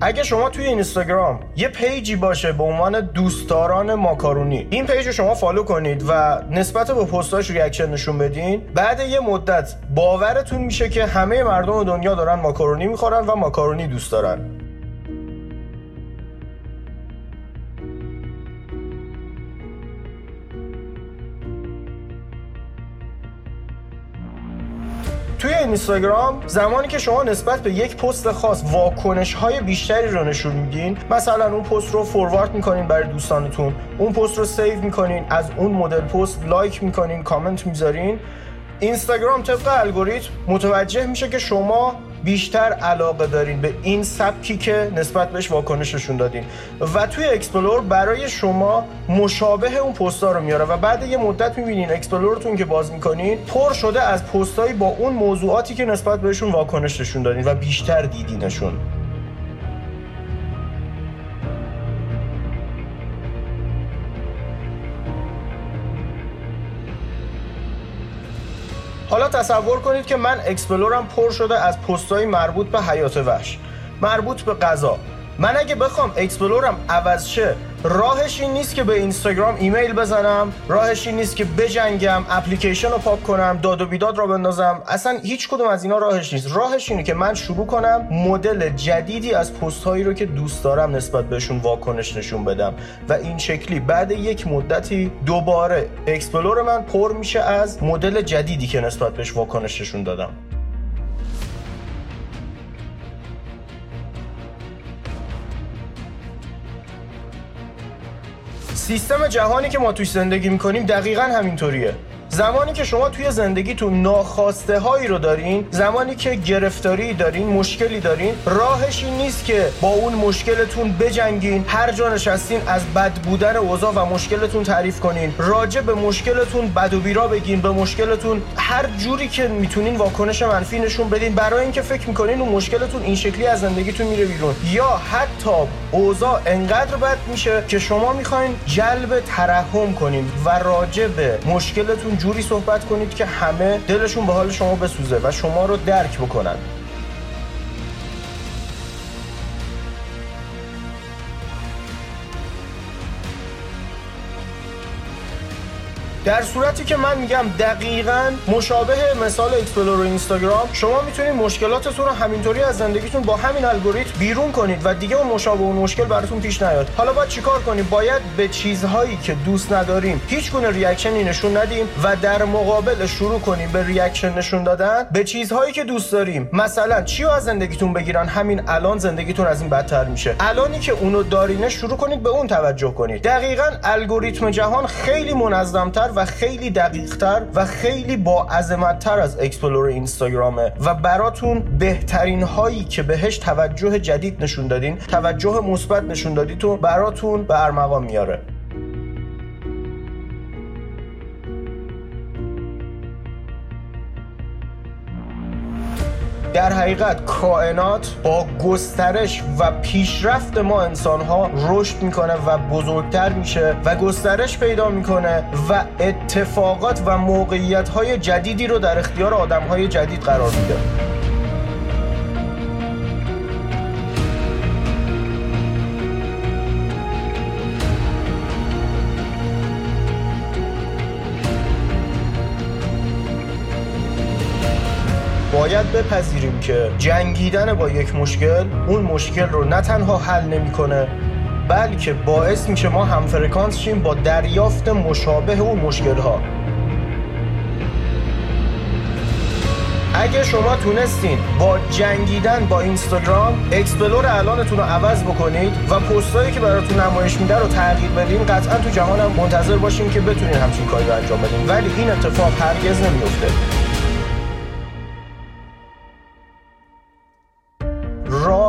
اگه شما توی اینستاگرام یه page ی باشه به عنوان دوستداران ماکارونی این page رو شما follow کنید و نسبت به پستاش reaction نشون بدین. بعد یه مدت باورتون میشه که همه مردم دنیا دارن ماکارونی می‌خورن و ماکارونی دوست دارن. توی اینستاگرام زمانی که شما نسبت به یک پست خاص واکنش های بیشتری رو نشون میدین مثلا اون پست رو forward می‌کنین برای دوستانتون اون پست رو save می‌کنین از اون مدل پست لایک می‌کنین کامنت می‌ذارین اینستاگرام طبق الگوریتم متوجه میشه که شما بیشتر علاقه دارین به این سبکی که نسبت بهش واکنش نشون دادین. و توی explore برای شما مشابه اون پستا رو میاره و بعد یه مدت می‌بینین explore تون که باز می‌کنین پر شده از پستایی با اون موضوعاتی که نسبت بهشون واکنش نشون دادین و بیشتر دیدینشون. حالا تصور کنید که من explore م پر شده از پستهای مربوط به حیات وحش مربوط به غذا. من اگه بخوام explore م عوض شه راهش این نیست که به اینستاگرام ایمیل بزنم راهش این نیست که بجنگم اپلیکیشن رو پاک کنم داد و بیداد را بندازم. اصلا هیچ کدوم از اینا راهش نیست. راهش اینه که من شروع کنم مدل جدیدی از پست هایی رو که دوست دارم نسبت بهشون واکنش نشون بدم. و این شکلی بعد یک مدتی دوباره explore من پر میشه از مدل جدیدی که نسبت بهش واکنش نشون دادم. سیستم جهانی که ما توش زندگی می‌کنیم دقیقا همینطوریه. زمانی که شما توی زندگیتون ناخواسته هایی رو دارین زمانی که گرفتاری دارین مشکلی دارین راهش این نیست که با اون مشکلتون بجنگین هر جا نشستین از بد بودن اوضاع و مشکلتون تعریف کنین. راجع به مشکلتون بد و بیرا بگین به مشکلتون هر جوری که می‌تونین واکنش منفی نشون بدین. برای اینکه فکر می‌کنین اون مشکلتون این شکلی از زندگیتون میره بیرون. یا حتی اوضاع انقدر بد میشه که شما می‌خواین جلب ترحم کنین و راجع به مشکلتون جوری صحبت کنید که همه دلشون به حال شما بسوزه و شما رو درک بکنن. در صورتی که من میگم دقیقا مشابه مثال explore اینستاگرام شما می‌تونید مشکلاتتون رو همینطوری از زندگیتون با همین الگوریتم بیرون کنید و دیگه اون مشابه اون مشکل براتون پیش نیاد. حالا باید چیکار کنیم؟ باید به چیزهایی که دوست نداریم هیچ گونه reaction ی نشون ندیم و در مقابل شروع کنیم به reaction نشون دادن به چیزهایی که دوست داریم. مثلا چی از زندگیتون بگیرن؟ همین الان زندگیتون از این بدتر میشه. الانی که اونو دارینه شروع کنید به اون توجه کنید. دقیقا الگوریتم جهان خیلی منظمتر و خیلی دقیقتر و خیلی با عظمتتر از explore اینستاگرامه و براتون بهترین هایی که بهش توجه جدید نشون دادین توجه مثبت نشون دادید تو براتون به ارمغان میاره. در حقیقت کائنات با گسترش و پیشرفت ما انسان ها رشد می‌کنه و بزرگتر میشه و گسترش پیدا می‌کنه و اتفاقات و موقعیت های جدیدی رو در اختیار آدم های جدید قرار میده. باید بپذیریم که جنگیدن با یک مشکل اون مشکل رو نه تنها حل نمی‌کنه بلکه باعث میشه ما هم فرکانس شیم با دریافت مشابه اون مشکل ها اگه شما تونستین با جنگیدن با اینستاگرام explore الانتون رو عوض بکنید و پستایی که براتون نمایش میده رو تغییر بدین قطعا تو جهانم منتظر باشین که بتونین همچین کاری رو انجام بدین. ولی این اتفاق هرگز نمیفته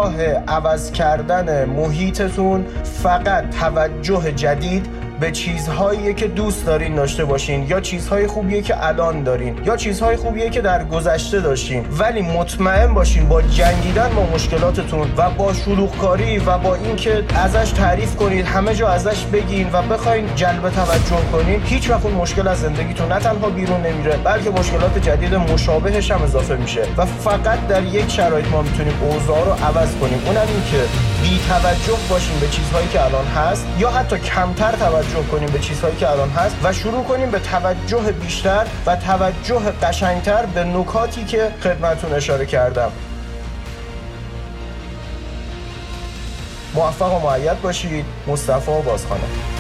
راه عوض کردن محیطتون فقط توجه جدید به چیزهایی که دوست دارین داشته باشین یا چیزهای خوبیه که الان دارین یا چیزهای خوبیه که در گذشته داشتین. ولی مطمئن باشین با جنگیدن با مشکلاتتون و با شلوغکاری و با اینکه ازش تعریف کنید همه جا ازش بگین و بخواین جلب توجه کنین هیچ وقت اون مشکل از زندگیتون نه تنها بیرون نمیره بلکه مشکلات جدید مشابهش هم اضافه میشه. و فقط در یک شرایط ما می‌تونیم اوضاع رو عوض کنیم اونم این که بی توجه باشیم به چیزهایی که الان هست یا حتی کمتر توجه کنیم به چیزهایی که الان هست و شروع کنیم به توجه بیشتر و توجه قشنگتر به نکاتی که خدمتون اشاره کردم. موفق و معید باشید. مصطفی بازخانه.